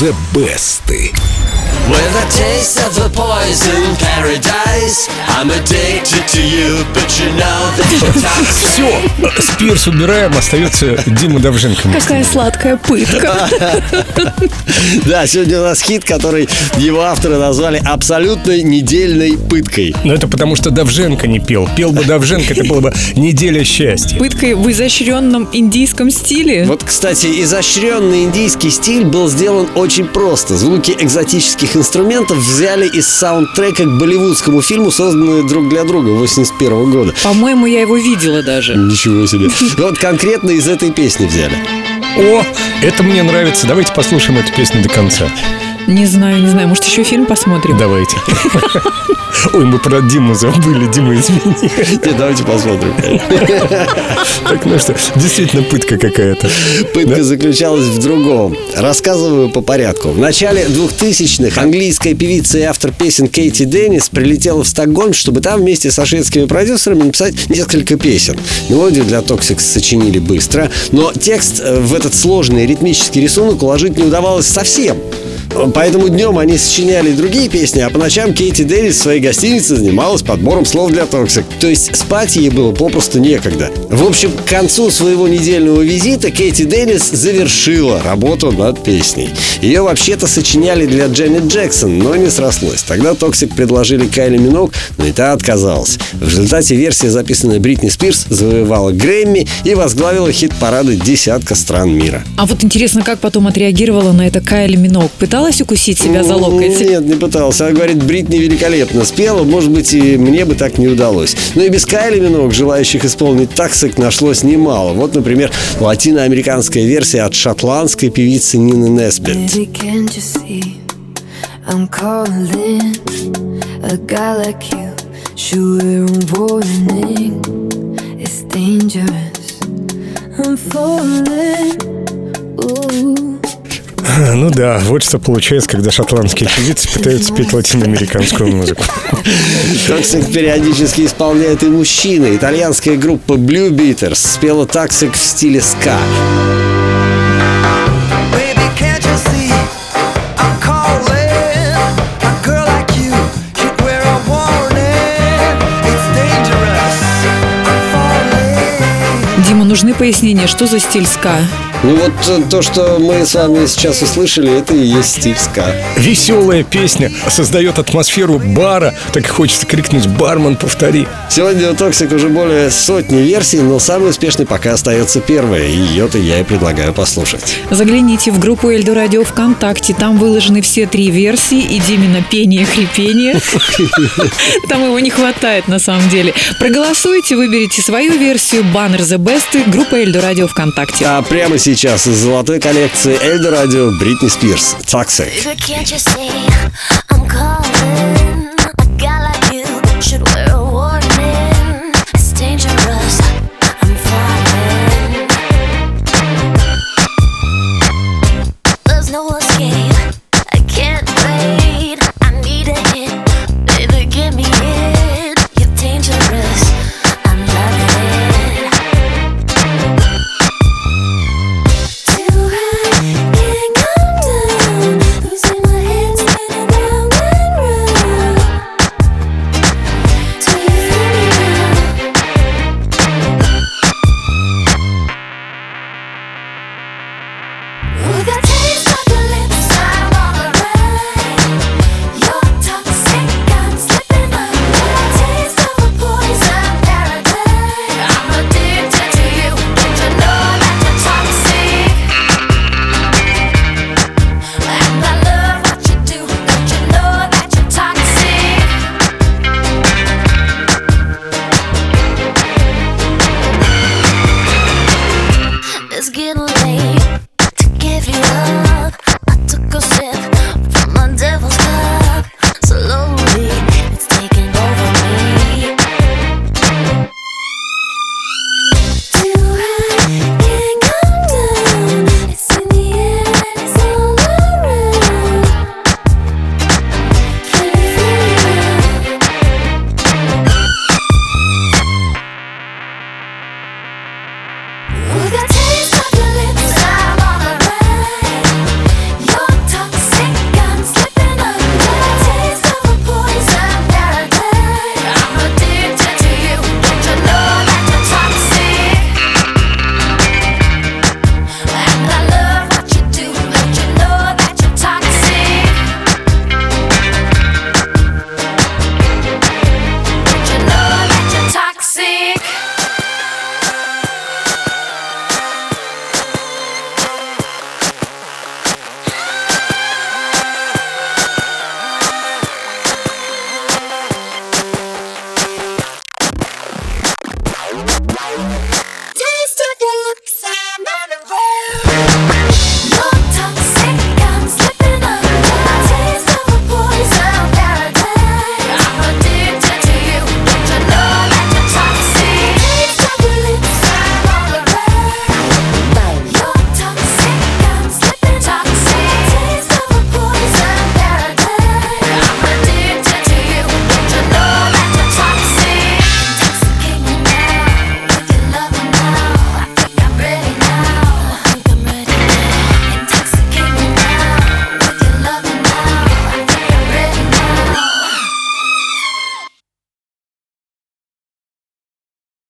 The Best. With a taste of the poison paradise I'm addicted to you, but you know that you're toxic Все, Спирс убираем, остается Дима Давженко. Какая сладкая пытка. Да, сегодня у нас хит, который его авторы назвали абсолютно недельной пыткой. Но это потому, что Давженко не пел. Пел бы Давженко, это было бы неделя счастья. Пыткой в изощренном индийском стиле. Вот, кстати, изощренный индийский стиль был сделан очень просто. Звуки экзотических инструментов взяли из саундтрека к болливудскому фильму, созданные друг для друга 81 года. По-моему, я его видела даже. Ничего себе. Вот конкретно из этой песни взяли. О, это мне нравится. Давайте послушаем эту песню до конца. Не знаю, не знаю, может еще фильм посмотрим? Давайте. Ой, мы про Диму забыли. Дима, извини. Нет, давайте посмотрим. Так, ну что, действительно пытка какая-то. Пытка заключалась в другом. Рассказываю по порядку. В начале 2000-х английская певица и автор песен Кейти Деннис прилетела в Стокгольм, чтобы там вместе со шведскими продюсерами написать несколько песен. Мелодию для Toxic сочинили быстро, но текст э, в этот сложный ритмический рисунок уложить не удавалось совсем. Поэтому днем они сочиняли другие песни, а по ночам Кэти Деннис в своей гостинице занималась подбором слов для Toxic. То есть спать ей было попросту некогда. В общем, к концу своего недельного визита Кэти Деннис завершила работу над песней. Ее вообще-то сочиняли для Джанет Джексон, но не срослось. Тогда Toxic предложили Кайли Минок, но и та отказалась. В результате версия, записанная Бритни Спирс, завоевала Грэмми и возглавила хит-парады десятка стран мира. А вот интересно, как потом отреагировала на это Кайли Минок? Пыталась укусить себя за локоть? Нет, не пыталась. Она говорит, Бритни великолепно спела. Может быть, и мне бы так не удалось. Но и без Кайли Минок, желающих исполнить таксик, нашлось немало. Вот, например, латиноамериканская версия от шотландской певицы Нины Несбит. I'm calling a guy like you. Sure, warning. It's dangerous. I'm falling. Ну да, вот что получается, когда шотландские певицы пытаются петь латиноамериканскую музыку. Toxic периодически исполняют и мужчины. Итальянская группа Blue Beaters спела Toxic в стиле ска. Нужны пояснения, что за стиль ска? Ну вот э, то, что мы с вами сейчас услышали, это и есть стиль ска. Веселая песня создает атмосферу бара. Так и хочется крикнуть «Бармен, повтори». Сегодня у Toxic уже более сотни версий, но самой успешной пока остается первая, и ее-то я и предлагаю послушать. Загляните в группу Эльдо Радио ВКонтакте. Там выложены все три версии. И Димина пение, хрипение. Там его не хватает на самом деле. Проголосуйте, выберите свою версию. Баннер The Best. Группа Эльдо Радио ВКонтакте. А прямо сейчас из золотой коллекции Эльдо Радио Бритни Спирс. Toxic. Baby,